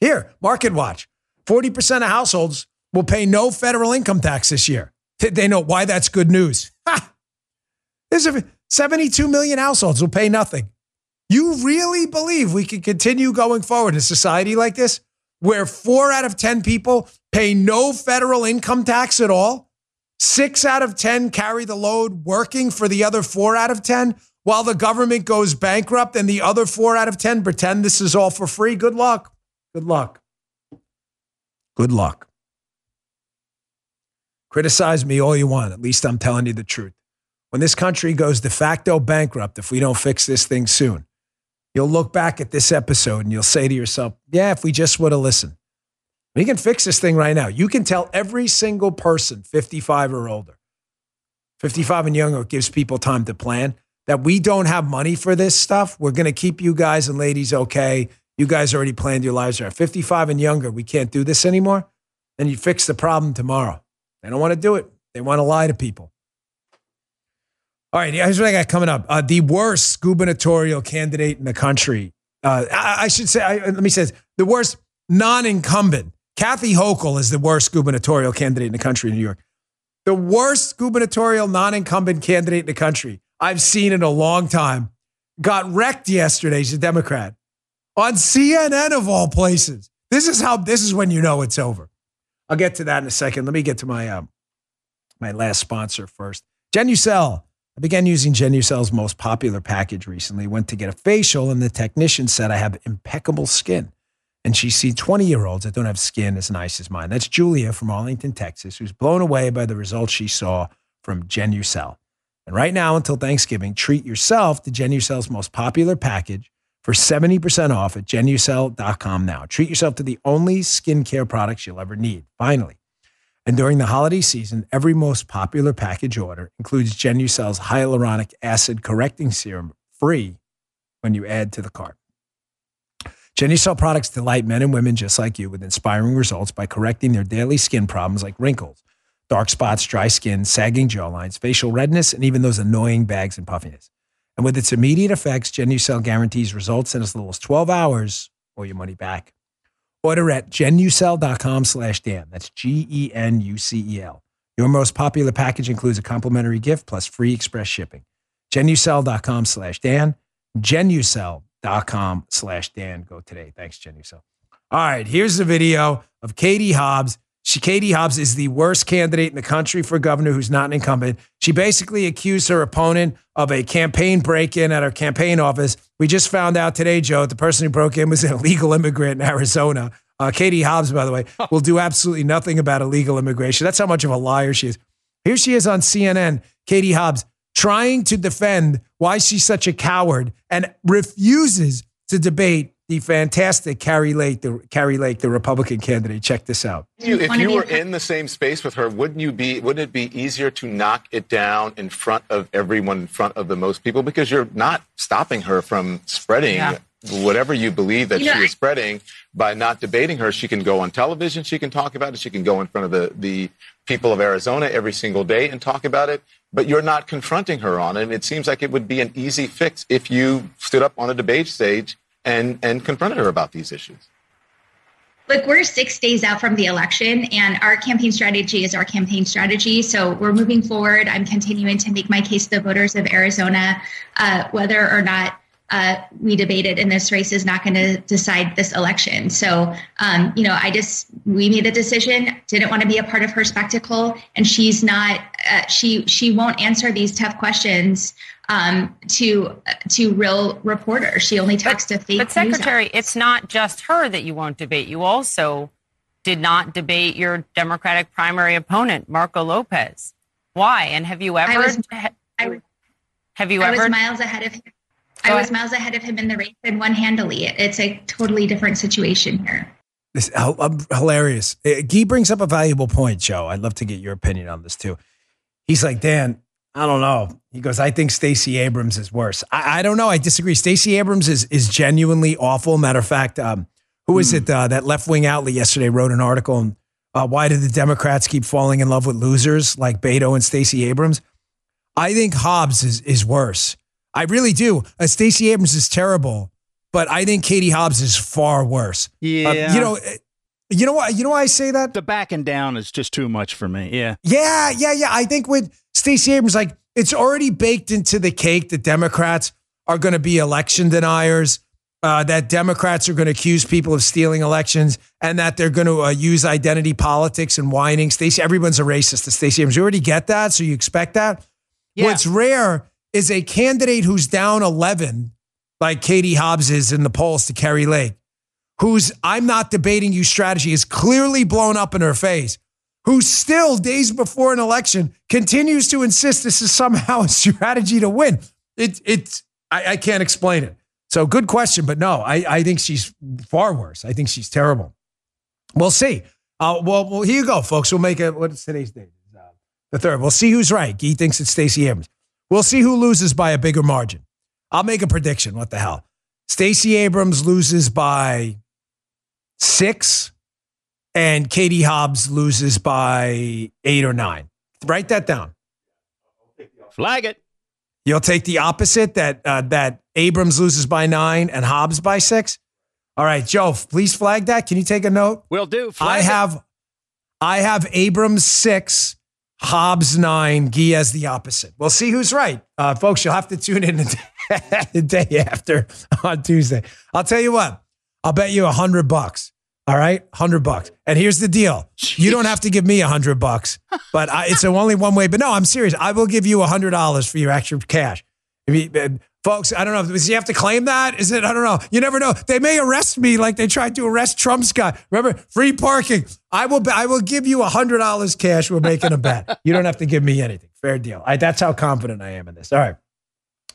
Here, Market Watch 40% of households will pay no federal income tax this year. They know why that's good news. Ha! There's 72 million households will pay nothing. You really believe we can continue going forward in a society like this where four out of 10 people pay no federal income tax at all? Six out of 10 carry the load working for the other four out of 10 while the government goes bankrupt and the other four out of 10 pretend this is all for free? Good luck. Good luck. Good luck. Criticize me all you want. At least I'm telling you the truth. When this country goes de facto bankrupt, if we don't fix this thing soon, you'll look back at this episode and you'll say to yourself, yeah, if we just would have listened. We can fix this thing right now. You can tell every single person, 55 or older, 55 and younger, gives people time to plan, that we don't have money for this stuff. We're going to keep you guys and ladies okay. You guys already planned your lives around 55 and younger. We can't do this anymore. Then you fix the problem tomorrow. They don't want to do it. They want to lie to people. All right, here's what I got coming up. Uh, the worst gubernatorial candidate in the country. Uh, I, I, should say, I, let me say this, the worst non-incumbent. Kathy Hochul is the worst gubernatorial candidate in the country in New York. The worst gubernatorial non-incumbent candidate in the country I've seen in a long time. Got wrecked yesterday. She's a Democrat on CNN of all places. This is how. This is when you know it's over. I'll get to that in a second. Let me get to my um, my last sponsor first. Genucel I began using Genucel's most popular package recently. Went to get a facial, and the technician said I have impeccable skin. And she sees 20 year olds that don't have skin as nice as mine. That's Julia from Arlington, Texas, who's blown away by the results she saw from Genucel. And right now, until Thanksgiving, treat yourself to Genucel's most popular package for 70% off at genucel.com now. Treat yourself to the only skincare products you'll ever need. Finally, and during the holiday season, every most popular package order includes Genucel's hyaluronic acid correcting serum free when you add to the cart. Genucel products delight men and women just like you with inspiring results by correcting their daily skin problems like wrinkles, dark spots, dry skin, sagging jawlines, facial redness, and even those annoying bags and puffiness. And with its immediate effects, Genucel guarantees results in as little as 12 hours or your money back. Order at genucel.com slash Dan. That's G E N U C E L. Your most popular package includes a complimentary gift plus free express shipping. Genucel.com slash Dan. Genucel.com slash Dan. Go today. Thanks, Genucel. All right, here's the video of Katie Hobbs. She, Katie Hobbs is the worst candidate in the country for governor who's not an incumbent. She basically accused her opponent of a campaign break in at her campaign office. We just found out today, Joe, the person who broke in was an illegal immigrant in Arizona. Uh, Katie Hobbs, by the way, will do absolutely nothing about illegal immigration. That's how much of a liar she is. Here she is on CNN, Katie Hobbs, trying to defend why she's such a coward and refuses to debate the fantastic Kari Lake, the Kari Lake, the Republican candidate. Check this out. You, if you were in the same space with her, wouldn't you be? Wouldn't it be easier to knock it down in front of everyone, in front of the most people, because you're not stopping her from spreading yeah. Whatever you believe that you she is spreading by not debating her. She can go on television, she can talk about it, she can go in front of the the people of Arizona every single day and talk about it. But you're not confronting her on it. And it seems like it would be an easy fix if you stood up on a debate stage and, and confronted her about these issues? Look, we're six days out from the election, and our campaign strategy is our campaign strategy. So we're moving forward. I'm continuing to make my case to the voters of Arizona, uh, whether or not uh, we debated in this race is not going to decide this election. So, um, you know, I just we made the decision. Didn't want to be a part of her spectacle, and she's not. Uh, she she won't answer these tough questions um, to to real reporters. She only talks but, to fake. But Secretary, it's not just her that you won't debate. You also did not debate your Democratic primary opponent, Marco Lopez. Why? And have you ever? I was, I, have you I ever? was miles ahead of him. I was miles ahead of him in the race and won handily. It's a totally different situation here. This I'm hilarious. Uh, Guy brings up a valuable point, Joe. I'd love to get your opinion on this too. He's like, Dan, I don't know. He goes, I think Stacey Abrams is worse. I, I don't know. I disagree. Stacey Abrams is is genuinely awful. Matter of fact, um, who is it? Uh, that left wing outlet yesterday wrote an article on uh, why did the Democrats keep falling in love with losers like Beto and Stacey Abrams. I think Hobbs is is worse. I really do. Uh, Stacey Abrams is terrible, but I think Katie Hobbs is far worse. Yeah. Uh, you know, you know what? You know why I say that? The backing down is just too much for me. Yeah. Yeah, yeah, yeah. I think with Stacey Abrams, like it's already baked into the cake that Democrats are going to be election deniers. Uh, that Democrats are going to accuse people of stealing elections and that they're going to uh, use identity politics and whining. Stacey, everyone's a racist to Stacey Abrams. You already get that, so you expect that. Yeah. What's rare is a candidate who's down 11, like Katie Hobbs is in the polls to Kari Lake, who's I'm not debating you strategy is clearly blown up in her face, who still days before an election continues to insist this is somehow a strategy to win. It, it, I, I can't explain it. So good question, but no, I, I think she's far worse. I think she's terrible. We'll see. Uh, well, well, here you go, folks. We'll make it. What's today's date? Uh, the third. We'll see who's right. He thinks it's Stacey Abrams. We'll see who loses by a bigger margin. I'll make a prediction. What the hell? Stacey Abrams loses by six, and Katie Hobbs loses by eight or nine. Write that down. Flag it. You'll take the opposite that uh, that Abrams loses by nine and Hobbs by six. All right, Joe, please flag that. Can you take a note? Will do. I Flag it. have, I have Abrams six, Hobbs nine, as the opposite. We'll see who's right, uh, folks. You'll have to tune in the day after on Tuesday. I'll tell you what. I'll bet you a hundred bucks. All right, hundred bucks. And here's the deal: you don't have to give me a hundred bucks, but I, it's only one way. But no, I'm serious. I will give you a hundred dollars for your extra cash. Folks, I don't know. Does he have to claim that? Is it? I don't know. You never know. They may arrest me like they tried to arrest Trump's guy. Remember, free parking. I will. I will give you hundred dollars cash. We're making a bet. You don't have to give me anything. Fair deal. I, that's how confident I am in this. All right,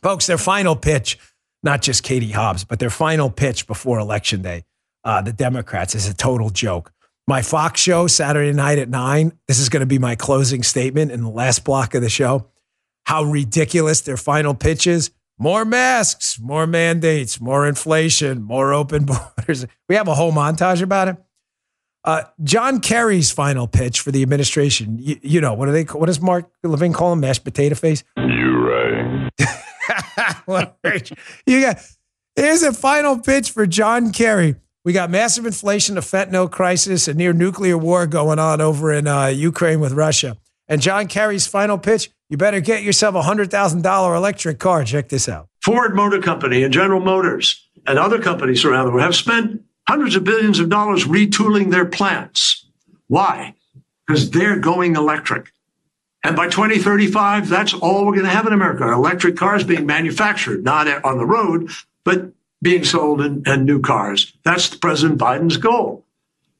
folks. Their final pitch, not just Katie Hobbs, but their final pitch before election day. Uh, the Democrats is a total joke. My Fox show Saturday night at nine. This is going to be my closing statement in the last block of the show. How ridiculous their final pitch is. More masks, more mandates, more inflation, more open borders. We have a whole montage about it. Uh, John Kerry's final pitch for the administration. You, you, know what do they? What does Mark Levin call him? Mashed potato face. You're right. you got. Here's a final pitch for John Kerry. We got massive inflation, a fentanyl crisis, a near nuclear war going on over in uh, Ukraine with Russia. And John Kerry's final pitch you better get yourself a $100,000 electric car. Check this out. Ford Motor Company and General Motors and other companies around the world have spent hundreds of billions of dollars retooling their plants. Why? Because they're going electric. And by 2035, that's all we're going to have in America electric cars being manufactured, not on the road, but being sold in, in new cars. That's President Biden's goal.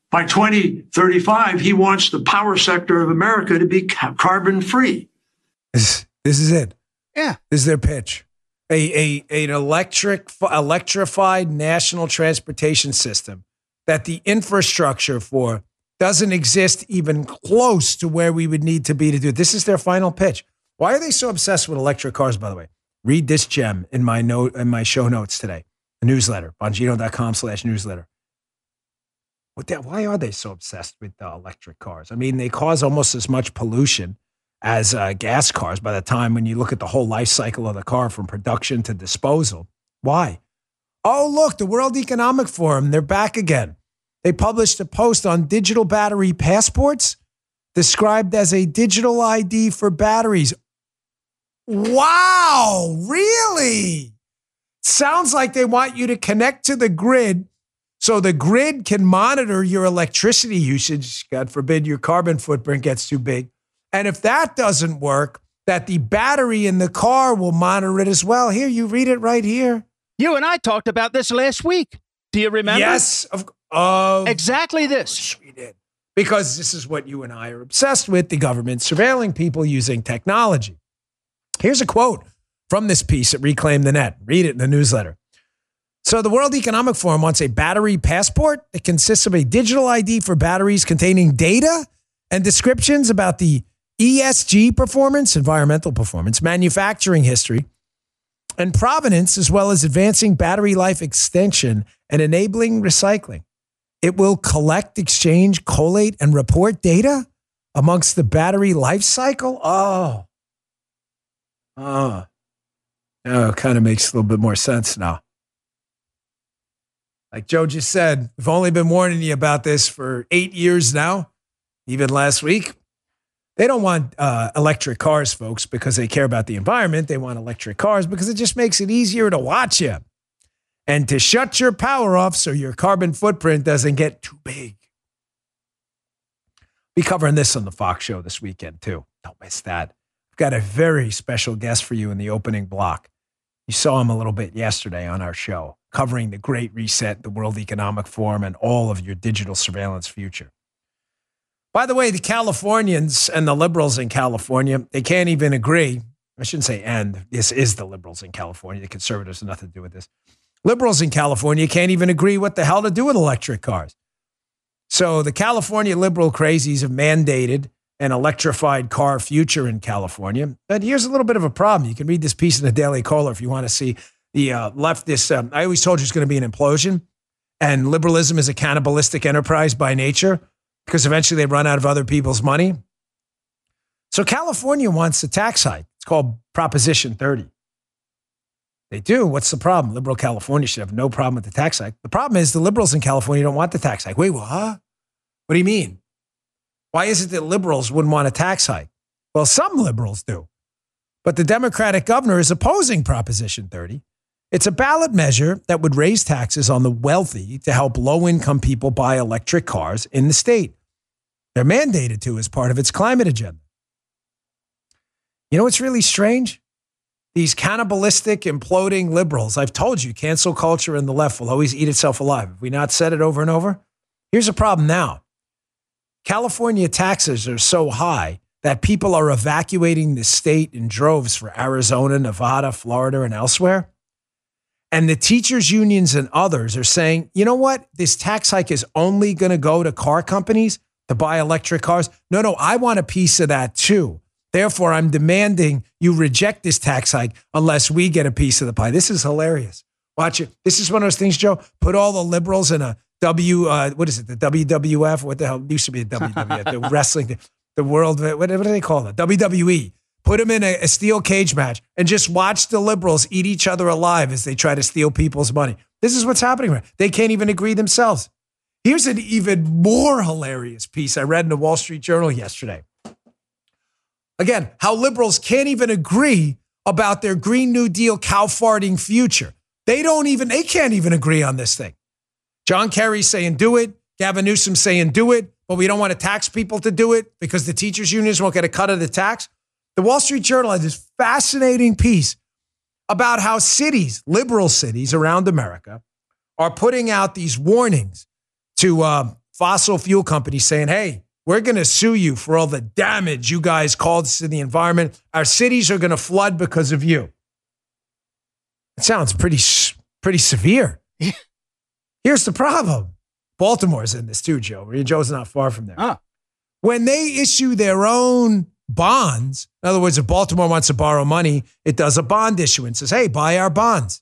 By 2035, he wants the power sector of America to be carbon free. This, this is it. Yeah. This is their pitch. A, a, an electric, electrified national transportation system that the infrastructure for doesn't exist even close to where we would need to be to do it. This is their final pitch. Why are they so obsessed with electric cars, by the way? Read this gem in my note in my show notes today. A newsletter, bongino.com slash newsletter. What the, why are they so obsessed with uh, electric cars? I mean, they cause almost as much pollution as uh, gas cars by the time when you look at the whole life cycle of the car from production to disposal. Why? Oh, look, the World Economic Forum, they're back again. They published a post on digital battery passports described as a digital ID for batteries. Wow, really? Sounds like they want you to connect to the grid so the grid can monitor your electricity usage. God forbid your carbon footprint gets too big. And if that doesn't work, that the battery in the car will monitor it as well. Here, you read it right here. You and I talked about this last week. Do you remember? Yes, of, of exactly this. We did. Because this is what you and I are obsessed with the government surveilling people using technology. Here's a quote from this piece at Reclaim the Net. Read it in the newsletter. So, the World Economic Forum wants a battery passport that consists of a digital ID for batteries containing data and descriptions about the ESG performance, environmental performance, manufacturing history, and provenance, as well as advancing battery life extension and enabling recycling. It will collect, exchange, collate, and report data amongst the battery life cycle. Oh, oh, oh, it kind of makes a little bit more sense now. Like Joe just said, we've only been warning you about this for eight years now, even last week. They don't want uh, electric cars, folks, because they care about the environment. They want electric cars because it just makes it easier to watch you and to shut your power off so your carbon footprint doesn't get too big. Be covering this on the Fox show this weekend, too. Don't miss that. I've got a very special guest for you in the opening block. You saw him a little bit yesterday on our show, covering the Great Reset, the World Economic Forum, and all of your digital surveillance future. By the way, the Californians and the liberals in California, they can't even agree. I shouldn't say and. This is the liberals in California. The conservatives have nothing to do with this. Liberals in California can't even agree what the hell to do with electric cars. So the California liberal crazies have mandated an electrified car future in California. But here's a little bit of a problem. You can read this piece in the Daily Caller if you want to see the uh, leftist. Um, I always told you it's going to be an implosion, and liberalism is a cannibalistic enterprise by nature because eventually they run out of other people's money. So California wants a tax hike. It's called Proposition 30. They do. What's the problem? Liberal California should have no problem with the tax hike. The problem is the liberals in California don't want the tax hike. Wait, what? What do you mean? Why is it that liberals wouldn't want a tax hike? Well, some liberals do. But the Democratic governor is opposing Proposition 30. It's a ballot measure that would raise taxes on the wealthy to help low income people buy electric cars in the state. They're mandated to as part of its climate agenda. You know what's really strange? These cannibalistic, imploding liberals. I've told you, cancel culture and the left will always eat itself alive. Have we not said it over and over? Here's a problem now California taxes are so high that people are evacuating the state in droves for Arizona, Nevada, Florida, and elsewhere. And the teachers' unions and others are saying, you know what? This tax hike is only going to go to car companies to buy electric cars. No, no, I want a piece of that too. Therefore, I'm demanding you reject this tax hike unless we get a piece of the pie. This is hilarious. Watch it. This is one of those things, Joe. Put all the liberals in a W, uh, what is it? The WWF? What the hell used to be a WWF? the wrestling, the world, what, what do they call it? WWE. Put them in a, a steel cage match and just watch the liberals eat each other alive as they try to steal people's money. This is what's happening. Right? They can't even agree themselves. Here's an even more hilarious piece I read in the Wall Street Journal yesterday. Again, how liberals can't even agree about their Green New Deal cow farting future. They don't even, they can't even agree on this thing. John Kerry saying do it, Gavin Newsom saying do it, but we don't want to tax people to do it because the teachers' unions won't get a cut of the tax. The Wall Street Journal has this fascinating piece about how cities, liberal cities around America, are putting out these warnings to uh, fossil fuel companies saying, hey, we're going to sue you for all the damage you guys caused to the environment. Our cities are going to flood because of you. It sounds pretty, pretty severe. Here's the problem Baltimore's in this too, Joe. Joe's not far from there. Huh. When they issue their own bonds, in other words, if Baltimore wants to borrow money, it does a bond issuance, says, hey, buy our bonds.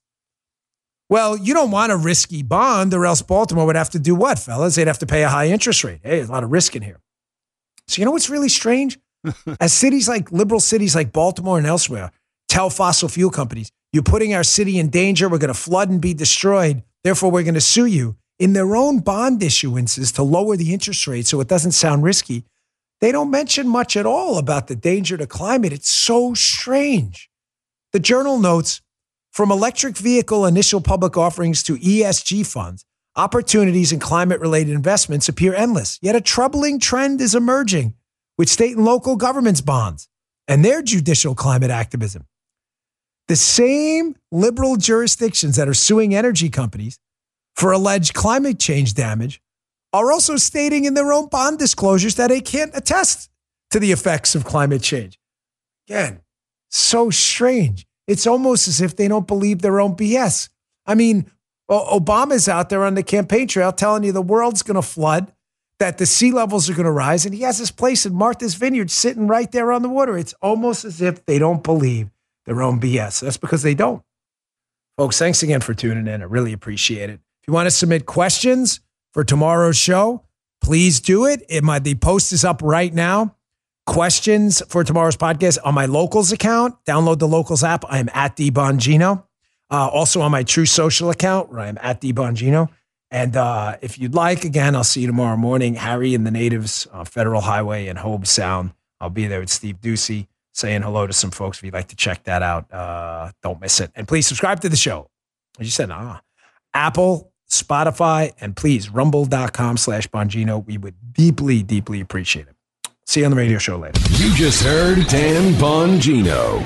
Well, you don't want a risky bond, or else Baltimore would have to do what, fellas? They'd have to pay a high interest rate. Hey, there's a lot of risk in here. So, you know what's really strange? As cities like liberal cities like Baltimore and elsewhere tell fossil fuel companies, you're putting our city in danger, we're going to flood and be destroyed, therefore, we're going to sue you. In their own bond issuances to lower the interest rate so it doesn't sound risky, they don't mention much at all about the danger to climate. It's so strange. The journal notes From electric vehicle initial public offerings to ESG funds, opportunities in climate related investments appear endless. Yet a troubling trend is emerging with state and local governments' bonds and their judicial climate activism. The same liberal jurisdictions that are suing energy companies for alleged climate change damage are also stating in their own bond disclosures that they can't attest to the effects of climate change. Again, so strange. It's almost as if they don't believe their own BS. I mean, Obama's out there on the campaign trail telling you the world's going to flood, that the sea levels are going to rise, and he has this place in Martha's Vineyard sitting right there on the water. It's almost as if they don't believe their own BS. That's because they don't. Folks, thanks again for tuning in. I really appreciate it. If you want to submit questions for tomorrow's show, please do it. it my, the post is up right now questions for tomorrow's podcast on my locals account. Download the locals app. I am at D Bongino. Uh, also on my Truth Social account where I'm at D Bongino. And uh, if you'd like, again, I'll see you tomorrow morning. Harry and the Natives, uh, Federal Highway and Hobe Sound. I'll be there with Steve Doocy saying hello to some folks. If you'd like to check that out, uh, don't miss it. And please subscribe to the show. As you said, ah, Apple, Spotify, and please rumble.com slash Bongino. We would deeply, deeply appreciate it. See you on the radio show later. You just heard Dan Bongino.